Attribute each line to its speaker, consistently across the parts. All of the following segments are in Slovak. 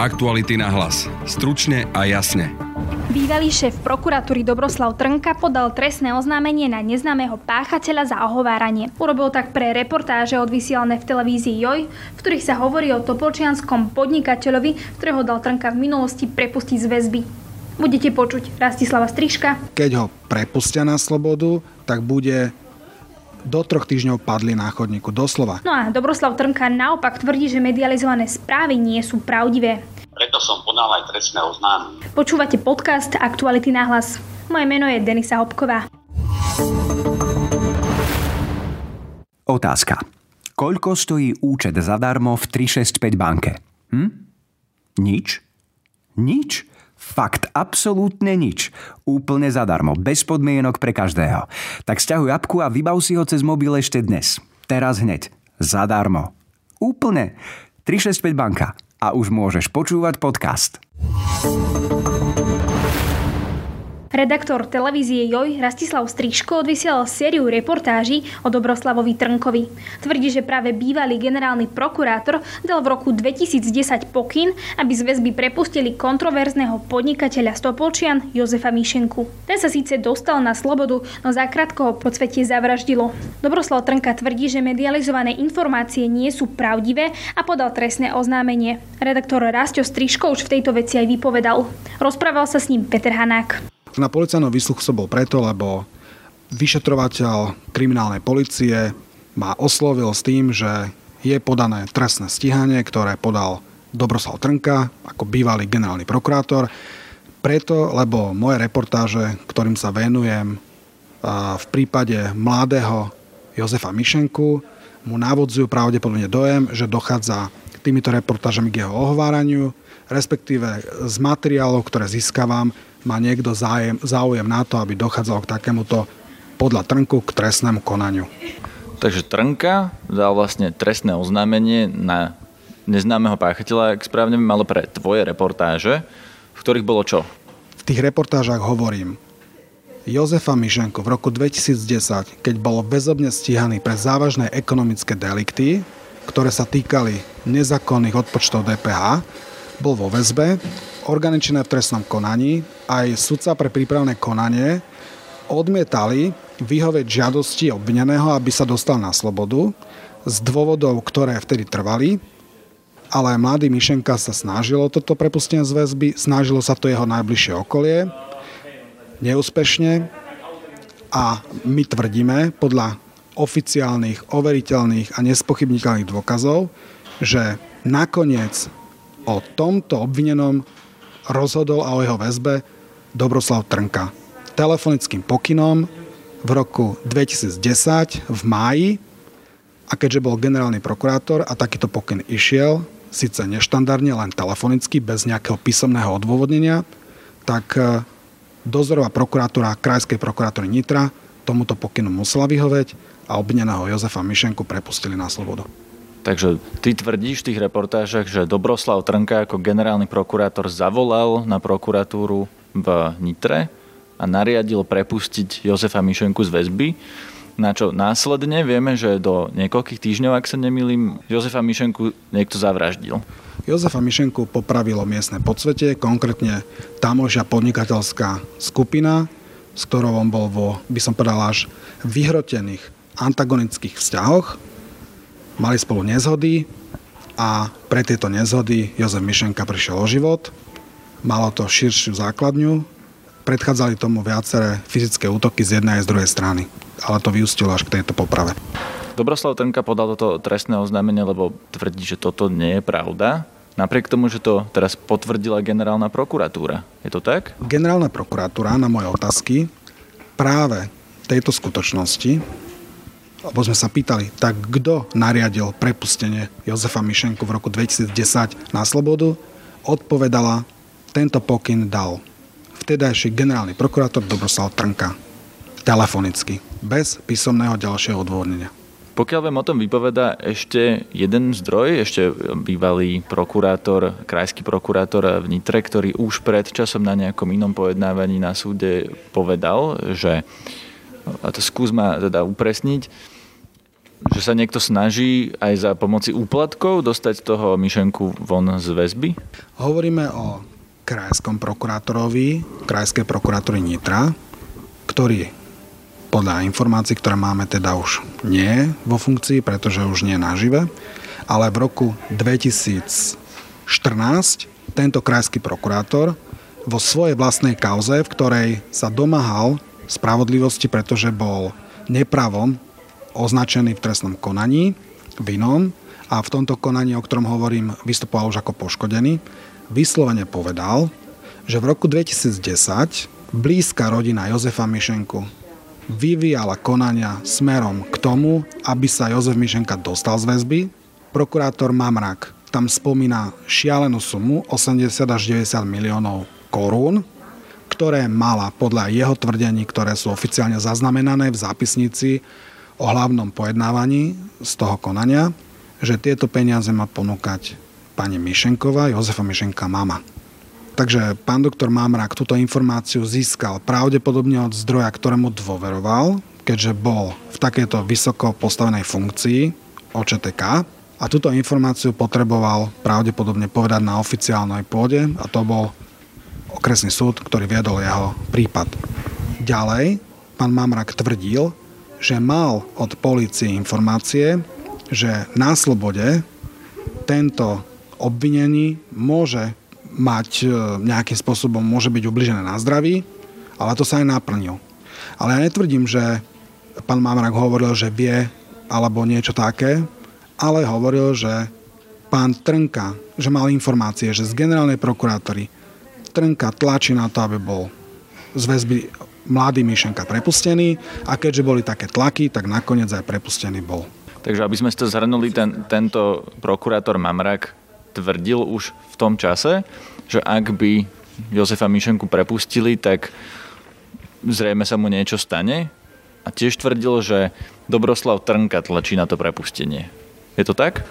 Speaker 1: Aktuality na hlas. Stručne a jasne.
Speaker 2: Bývalý šéf prokuratúry Dobroslav Trnka podal trestné oznámenie na neznámeho páchateľa za ohováranie. Urobil tak pre reportáže odvysielané v televízii Joj, v ktorých sa hovorí o topolčianskom podnikateľovi, ktorého dal Trnka v minulosti prepustiť z väzby. Budete počuť Rastislava Striška.
Speaker 3: Keď ho prepustia na slobodu, tak bude do troch týždňov padli na chodníku, doslova.
Speaker 2: No a Dobroslav Trnka naopak tvrdí, že medializované správy nie sú pravdivé.
Speaker 4: Preto som podal aj trestné oznámenie.
Speaker 2: Počúvate podcast Aktuality na hlas. Moje meno je Denisa Hopková.
Speaker 5: Otázka. Koľko stojí účet zadarmo v 365 banke? Hm? Nič? Nič? Fakt, absolútne nič. Úplne zadarmo, bez podmienok pre každého. Tak stiahuj apku a vybav si ho cez mobil ešte dnes. Teraz hneď. Zadarmo. Úplne. 365 banka. A už môžeš počúvať podcast.
Speaker 2: Redaktor televízie Joj Rastislav Striško odvysielal sériu reportáží o Dobroslavovi Trnkovi. Tvrdí, že práve bývalý generálny prokurátor dal v roku 2010 pokyn, aby z väzby prepustili kontroverzného podnikateľa Stopolčian Jozefa Mišenku. Ten sa síce dostal na slobodu, no zakrátko ho podsvetie zavraždilo. Dobroslav Trnka tvrdí, že medializované informácie nie sú pravdivé a podal trestné oznámenie. Redaktor Rastio Striško už v tejto veci aj vypovedal. Rozprával sa s ním Peter Hanák.
Speaker 3: Na policajnom výsluchu som bol preto, lebo vyšetrovateľ kriminálnej policie ma oslovil s tým, že je podané trestné stíhanie, ktoré podal Dobroslav Trnka ako bývalý generálny prokurátor. Preto, lebo moje reportáže, ktorým sa venujem v prípade mladého Jozefa Mišenku, mu navodzujú pravdepodobne dojem, že dochádza týmito reportážami k jeho ohováraniu, respektíve z materiálov, ktoré získavam, má niekto zájem, záujem na to, aby dochádzalo k takémuto podľa Trnku k trestnému konaniu.
Speaker 6: Takže Trnka dal vlastne trestné oznámenie na neznámeho páchateľa, ak správne malo pre tvoje reportáže, v ktorých bolo čo?
Speaker 3: V tých reportážach hovorím, Jozefa Mišenko v roku 2010, keď bol bezobne stíhaný pre závažné ekonomické delikty, ktoré sa týkali nezákonných odpočtov DPH, bol vo väzbe orgány činné v trestnom konaní, aj sudca pre prípravné konanie odmietali vyhovieť žiadosti obvineného, aby sa dostal na slobodu z dôvodov, ktoré vtedy trvali, ale mladý Mišenka sa snažilo toto prepustenie z väzby, snažilo sa to jeho najbližšie okolie, neúspešne. A my tvrdíme podľa oficiálnych, overiteľných a nespochybniteľných dôkazov, že nakoniec o tomto obvinenom rozhodol a o jeho väzbe Dobroslav Trnka. Telefonickým pokynom v roku 2010 v máji a keďže bol generálny prokurátor a takýto pokyn išiel, síce neštandardne, len telefonicky, bez nejakého písomného odôvodnenia, tak e, dozorová prokuratúra Krajskej prokuratúry Nitra tomuto pokynu musela vyhoveť a obvineného Jozefa Mišenku prepustili na slobodu.
Speaker 6: Takže ty tvrdíš v tých reportážach, že Dobroslav Trnka ako generálny prokurátor zavolal na prokuratúru v Nitre a nariadil prepustiť Jozefa Mišenku z väzby, na čo následne vieme, že do niekoľkých týždňov, ak sa nemýlim, Jozefa Mišenku niekto zavraždil.
Speaker 3: Jozefa Mišenku popravilo miestne podsvetie, konkrétne tamožia podnikateľská skupina, s ktorou on bol vo, by som povedal, až vyhrotených antagonických vzťahoch Mali spolu nezhody a pre tieto nezhody Jozef Mišenka prišiel o život. Malo to širšiu základňu, predchádzali tomu viaceré fyzické útoky z jednej aj z druhej strany, ale to vyústilo až k tejto poprave.
Speaker 6: Dobroslav Trnka podal toto trestné oznámenie, lebo tvrdí, že toto nie je pravda. Napriek tomu, že to teraz potvrdila generálna prokuratúra. Je to tak?
Speaker 3: Generálna prokuratúra na moje otázky práve tejto skutočnosti lebo sme sa pýtali, tak kto nariadil prepustenie Jozefa Mišenku v roku 2010 na slobodu, odpovedala, tento pokyn dal vtedajší generálny prokurátor Dobroslav Trnka telefonicky, bez písomného ďalšieho odôvodnenia.
Speaker 6: Pokiaľ viem o tom vypoveda ešte jeden zdroj, ešte bývalý prokurátor, krajský prokurátor v Nitre, ktorý už pred časom na nejakom inom pojednávaní na súde povedal, že a to skús ma teda upresniť, Že sa niekto snaží aj za pomoci úplatkov dostať toho myšenku von z väzby?
Speaker 3: Hovoríme o krajskom prokurátorovi, krajskej prokurátory Nitra, ktorý podľa informácií, ktoré máme, teda už nie vo funkcii, pretože už nie nažive, ale v roku 2014 tento krajský prokurátor vo svojej vlastnej kauze, v ktorej sa domáhal spravodlivosti, pretože bol nepravom označený v trestnom konaní, vinom a v tomto konaní, o ktorom hovorím, vystupoval už ako poškodený, vyslovene povedal, že v roku 2010 blízka rodina Jozefa Mišenku vyvíjala konania smerom k tomu, aby sa Jozef Mišenka dostal z väzby. Prokurátor Mamrak tam spomína šialenú sumu 80 až 90 miliónov korún, ktoré mala podľa jeho tvrdení, ktoré sú oficiálne zaznamenané v zápisnici o hlavnom pojednávaní z toho konania, že tieto peniaze má ponúkať pani Mišenková, Jozefa Mišenka mama. Takže pán doktor Mamrak túto informáciu získal pravdepodobne od zdroja, ktorému dôveroval, keďže bol v takejto vysoko postavenej funkcii OČTK a túto informáciu potreboval pravdepodobne povedať na oficiálnej pôde a to bol okresný súd, ktorý viedol jeho prípad. Ďalej, pán Mamrak tvrdil, že mal od policie informácie, že na slobode tento obvinený môže mať e, nejakým spôsobom, môže byť ubližené na zdraví, ale to sa aj naplnil. Ale ja netvrdím, že pán Mamrak hovoril, že vie alebo niečo také, ale hovoril, že pán Trnka, že mal informácie, že z generálnej prokurátory Trnka tlačí na to, aby bol z väzby mladý Myšenka prepustený a keďže boli také tlaky, tak nakoniec aj prepustený bol.
Speaker 6: Takže aby sme to zhrnuli, ten, tento prokurátor Mamrak tvrdil už v tom čase, že ak by Jozefa Myšenku prepustili, tak zrejme sa mu niečo stane. A tiež tvrdil, že Dobroslav Trnka tlačí na to prepustenie. Je to tak?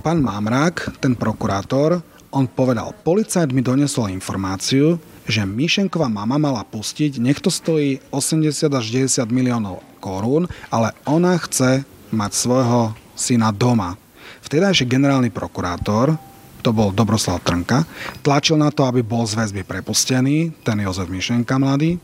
Speaker 3: Pán Mamrak, ten prokurátor, on povedal, policajt mi donesol informáciu, že Myšenková mama mala pustiť, nech to stojí 80 až 90 miliónov korún, ale ona chce mať svojho syna doma. Vtedajší generálny prokurátor, to bol Dobroslav Trnka, tlačil na to, aby bol z väzby prepustený, ten Jozef Myšenka mladý.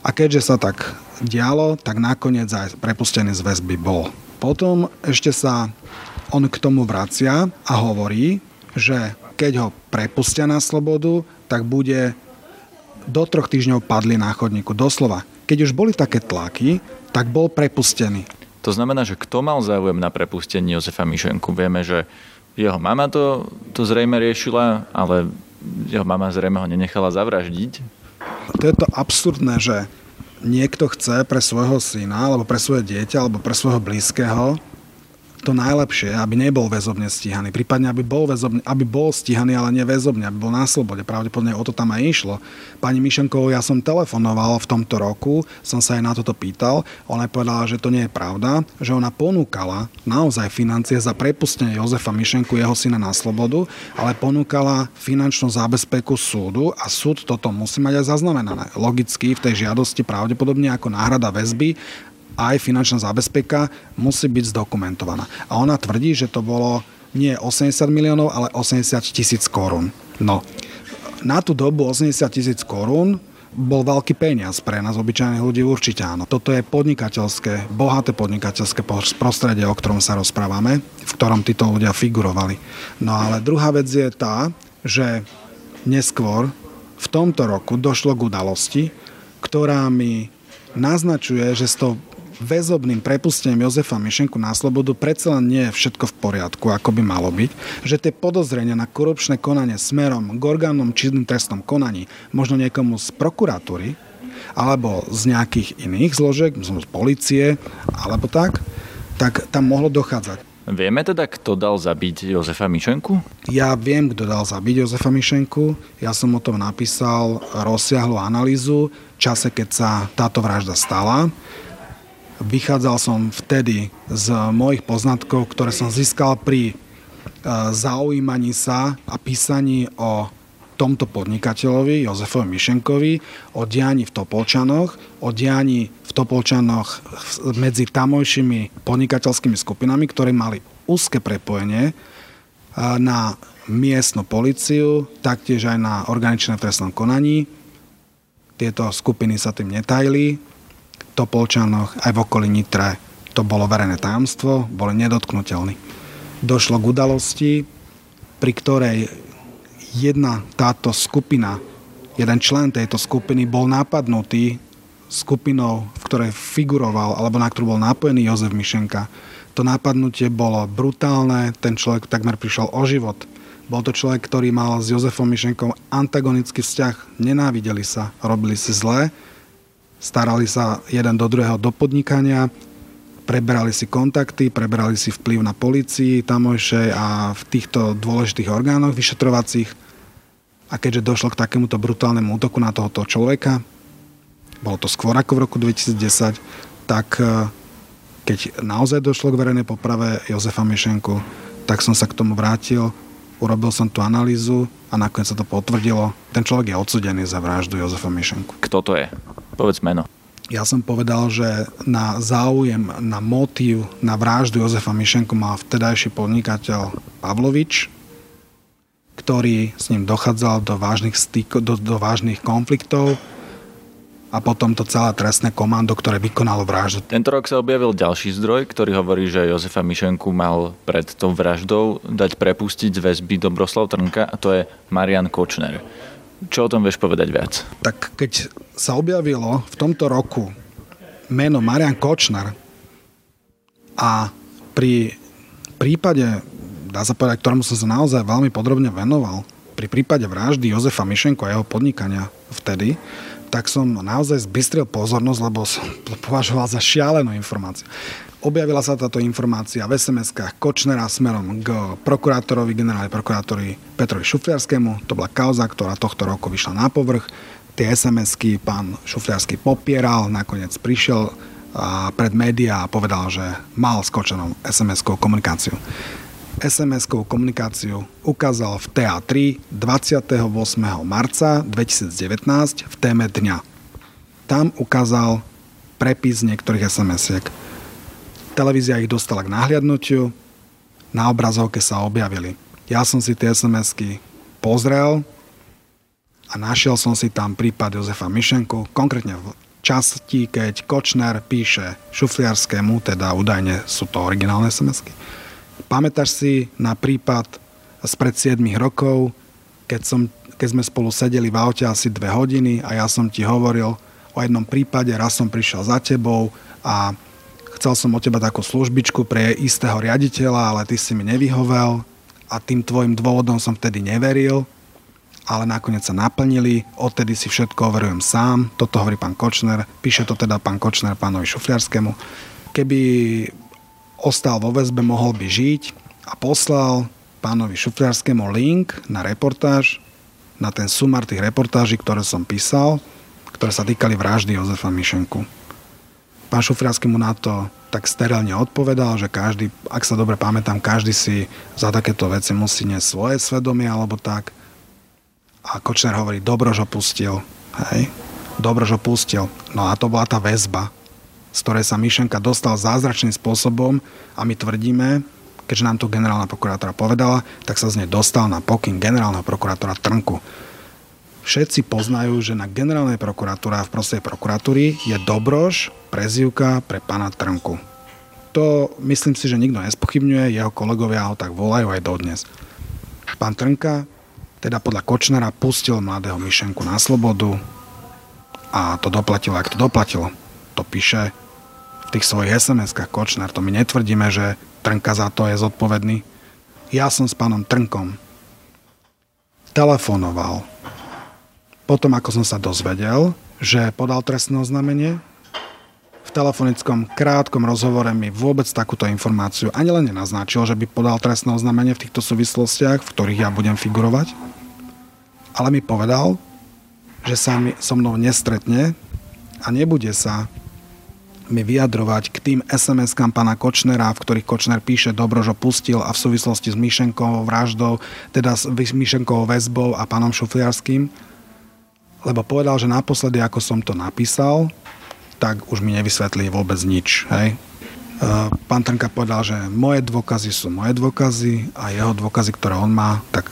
Speaker 3: A keďže sa tak dialo, tak nakoniec aj prepustený z väzby bol. Potom ešte sa on k tomu vracia a hovorí, že keď ho prepustia na slobodu, tak bude do troch týždňov padli na chodníku. Doslova. Keď už boli také tlaky, tak bol prepustený.
Speaker 6: To znamená, že kto mal záujem na prepustení Jozefa Mišenku? Vieme, že jeho mama to, to zrejme riešila, ale jeho mama zrejme ho nenechala zavraždiť.
Speaker 3: To je to absurdné, že niekto chce pre svojho syna, alebo pre svoje dieťa, alebo pre svojho blízkeho to najlepšie, aby nebol väzobne stíhaný. Prípadne, aby bol, väzobne, aby bol stíhaný, ale nie väzobne, aby bol na slobode. Pravdepodobne o to tam aj išlo. Pani Mišenkovou ja som telefonoval v tomto roku, som sa aj na toto pýtal. Ona povedala, že to nie je pravda, že ona ponúkala naozaj financie za prepustenie Jozefa Mišenku, jeho syna na slobodu, ale ponúkala finančnú zábezpeku súdu a súd toto musí mať aj zaznamenané. Logicky v tej žiadosti pravdepodobne ako náhrada väzby aj finančná zabezpeka musí byť zdokumentovaná. A ona tvrdí, že to bolo nie 80 miliónov, ale 80 tisíc korún. No, na tú dobu 80 tisíc korún bol veľký peniaz pre nás, obyčajných ľudí určite áno. Toto je podnikateľské, bohaté podnikateľské prostredie, o ktorom sa rozprávame, v ktorom títo ľudia figurovali. No ale druhá vec je tá, že neskôr v tomto roku došlo k udalosti, ktorá mi naznačuje, že s tou väzobným prepustením Jozefa Mišenku na slobodu predsa len nie je všetko v poriadku, ako by malo byť, že tie podozrenia na korupčné konanie smerom k orgánom činným trestnom konaní, možno niekomu z prokuratúry, alebo z nejakých iných zložiek, z policie, alebo tak, tak tam mohlo dochádzať.
Speaker 6: Vieme teda, kto dal zabiť Jozefa Mišenku?
Speaker 3: Ja viem, kto dal zabiť Jozefa Mišenku. Ja som o tom napísal rozsiahlu analýzu v čase, keď sa táto vražda stala. Vychádzal som vtedy z mojich poznatkov, ktoré som získal pri e, zaujímaní sa a písaní o tomto podnikateľovi, Jozefovi Mišenkovi, o dianí v Topolčanoch, o dianí v Topolčanoch medzi tamojšími podnikateľskými skupinami, ktoré mali úzke prepojenie na miestnu policiu, taktiež aj na organičné trestnom konaní. Tieto skupiny sa tým netajili. Topolčanoch aj v okolí Nitre to bolo verejné tajomstvo, boli nedotknutelní. Došlo k udalosti, pri ktorej jedna táto skupina, jeden člen tejto skupiny bol napadnutý skupinou, v ktorej figuroval, alebo na ktorú bol napojený Jozef Mišenka. To napadnutie bolo brutálne, ten človek takmer prišiel o život. Bol to človek, ktorý mal s Jozefom Mišenkom antagonický vzťah, nenávideli sa, robili si zlé, starali sa jeden do druhého do podnikania, preberali si kontakty, preberali si vplyv na policii tamojšej a v týchto dôležitých orgánoch vyšetrovacích. A keďže došlo k takémuto brutálnemu útoku na tohoto človeka, bolo to skôr ako v roku 2010, tak e, keď naozaj došlo k verejnej poprave Jozefa Mišenku, tak som sa k tomu vrátil, urobil som tú analýzu a nakoniec sa to potvrdilo. Ten človek je odsudený za vraždu Jozefa Mišenku.
Speaker 6: Kto to je? Povedz meno.
Speaker 3: Ja som povedal, že na záujem, na motív, na vraždu Jozefa Mišenku mal vtedajší podnikateľ Pavlovič, ktorý s ním dochádzal do vážnych, styk, do, do vážnych konfliktov a potom to celé trestné komando, ktoré vykonalo vraždu.
Speaker 6: Tento rok sa objavil ďalší zdroj, ktorý hovorí, že Jozefa Mišenku mal pred tou vraždou dať prepustiť z väzby Dobroslav Trnka a to je Marian Kočner. Čo o tom vieš povedať viac?
Speaker 3: Tak keď sa objavilo v tomto roku meno Marian Kočner a pri prípade, dá sa povedať, ktorému som sa naozaj veľmi podrobne venoval, pri prípade vraždy Jozefa Mišenko a jeho podnikania vtedy, tak som naozaj zbystril pozornosť, lebo som považoval za šialenú informáciu. Objavila sa táto informácia v SMS-kách Kočnera smerom k prokurátorovi, generálnej prokurátorovi Petrovi Šufliarskému. To bola kauza, ktorá tohto roku vyšla na povrch. Tie SMS-ky pán Šufliarsky popieral, nakoniec prišiel pred médiá a povedal, že mal s Kočnerom SMS-kovú komunikáciu. SMS-kovú komunikáciu ukázal v TA3 28. marca 2019 v téme dňa. Tam ukázal prepis niektorých SMS-iek televízia ich dostala k nahliadnutiu, na obrazovke sa objavili. Ja som si tie SMS-ky pozrel a našiel som si tam prípad Jozefa Mišenku, konkrétne v časti, keď Kočner píše Šufliarskému, teda údajne sú to originálne SMS-ky. Pamätáš si na prípad spred 7 rokov, keď, som, keď sme spolu sedeli v aute asi dve hodiny a ja som ti hovoril o jednom prípade, raz som prišiel za tebou a Chcel som od teba takú službičku pre istého riaditeľa, ale ty si mi nevyhovel a tým tvojim dôvodom som vtedy neveril, ale nakoniec sa naplnili, odtedy si všetko overujem sám, toto hovorí pán Kočner, píše to teda pán Kočner pánovi Šufliarskému. Keby ostal vo väzbe, mohol by žiť a poslal pánovi Šufliarskému link na reportáž, na ten sumar tých reportáží, ktoré som písal, ktoré sa týkali vraždy Jozefa Mišenku. Pán Šufriarsky mu na to tak sterilne odpovedal, že každý, ak sa dobre pamätám, každý si za takéto veci musí niesť svoje svedomie alebo tak. A Kočner hovorí, Dobrož ho pustil. Hej? Dobrož ho pustil. No a to bola tá väzba, z ktorej sa Myšenka dostal zázračným spôsobom a my tvrdíme, keďže nám to generálna prokurátora povedala, tak sa z nej dostal na pokyn generálneho prokurátora Trnku všetci poznajú, že na generálnej prokuratúre a v prostej prokuratúry je Dobroš prezivka pre pána Trnku. To myslím si, že nikto nespochybňuje, jeho kolegovia ho tak volajú aj dodnes. Pán Trnka teda podľa Kočnera pustil mladého Myšenku na slobodu a to doplatilo, ak to doplatilo. To píše v tých svojich SMS-kách Kočner. To my netvrdíme, že Trnka za to je zodpovedný. Ja som s pánom Trnkom telefonoval potom, ako som sa dozvedel, že podal trestné oznámenie, v telefonickom krátkom rozhovore mi vôbec takúto informáciu ani len nenaznačil, že by podal trestné oznámenie v týchto súvislostiach, v ktorých ja budem figurovať, ale mi povedal, že sa mi so mnou nestretne a nebude sa mi vyjadrovať k tým SMS-kám pána Kočnera, v ktorých Kočner píše Dobrožo pustil a v súvislosti s Myšenkovou vraždou, teda s Myšenkovou väzbou a pánom Šufliarským, lebo povedal, že naposledy, ako som to napísal, tak už mi nevysvetlí vôbec nič. Hej? Pán Trnka povedal, že moje dôkazy sú moje dôkazy a jeho dôkazy, ktoré on má, tak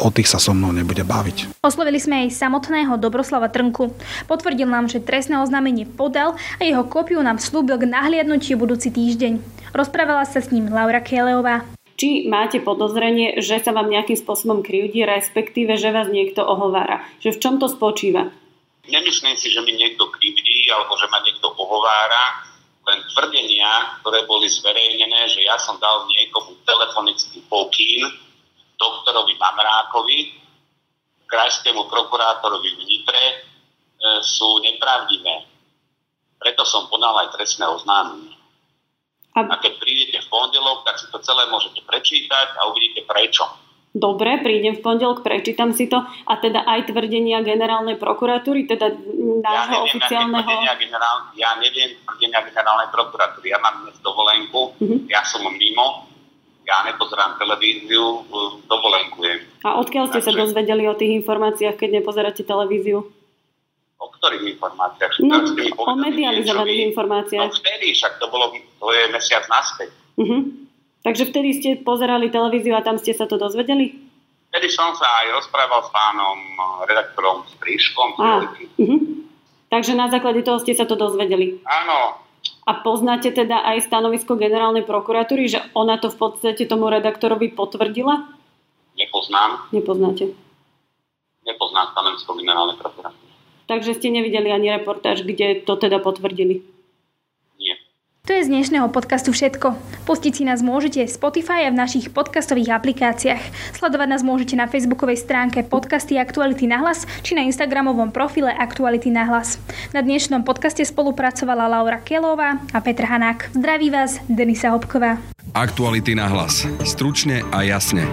Speaker 3: o tých sa so mnou nebude baviť.
Speaker 2: Oslovili sme aj samotného Dobroslava Trnku. Potvrdil nám, že trestné oznámenie podal a jeho kópiu nám slúbil k nahliadnutiu budúci týždeň. Rozprávala sa s ním Laura Keleová.
Speaker 7: Či máte podozrenie, že sa vám nejakým spôsobom krivdí, respektíve, že vás niekto ohovára? Že v čom to spočíva?
Speaker 4: Nemyslím si, že mi niekto krivdí alebo že ma niekto ohovára len tvrdenia, ktoré boli zverejnené, že ja som dal niekomu telefonický pokyn, doktorovi Mamrákovi, krajskému prokurátorovi v Nitre, e, sú nepravdivé. Preto som podal aj trestné oznámenie. A... a keď prídete v pondelok, tak si to celé môžete prečítať a uvidíte prečo.
Speaker 7: Dobre, prídem v pondelok, prečítam si to a teda aj tvrdenia generálnej prokuratúry, teda nášho ja oficiálneho...
Speaker 4: generál, ja neviem tvrdenia generálnej prokuratúry. Ja mám dnes dovolenku, uh-huh. ja som mimo, ja nepozerám televíziu, dovolenkujem.
Speaker 7: A odkiaľ ste Takže... sa dozvedeli o tých informáciách, keď nepozeráte televíziu?
Speaker 4: O ktorých informáciách?
Speaker 7: No, o medializovaných informáciách.
Speaker 4: No vtedy, však to bolo, to je mesiac naspäť. Uh-huh.
Speaker 7: Takže vtedy ste pozerali televíziu a tam ste sa to dozvedeli?
Speaker 4: Vtedy som sa aj rozprával s pánom redaktorom s Príškom. uh-huh.
Speaker 7: Takže na základe toho ste sa to dozvedeli?
Speaker 4: Áno.
Speaker 7: A poznáte teda aj stanovisko generálnej prokuratúry, že ona to v podstate tomu redaktorovi potvrdila?
Speaker 4: Nepoznám.
Speaker 7: Nepoznáte?
Speaker 4: Nepoznám stanovisko generálnej prokuratúry.
Speaker 7: Takže ste nevideli ani reportáž, kde to teda potvrdili?
Speaker 2: To je z dnešného podcastu všetko. Pustiť si nás môžete v Spotify a v našich podcastových aplikáciách. Sledovať nás môžete na facebookovej stránke podcasty Aktuality na hlas či na instagramovom profile Aktuality na hlas. Na dnešnom podcaste spolupracovala Laura Kelová a Petr Hanák. Zdraví vás, Denisa Hopková.
Speaker 1: Aktuality na hlas. Stručne a jasne.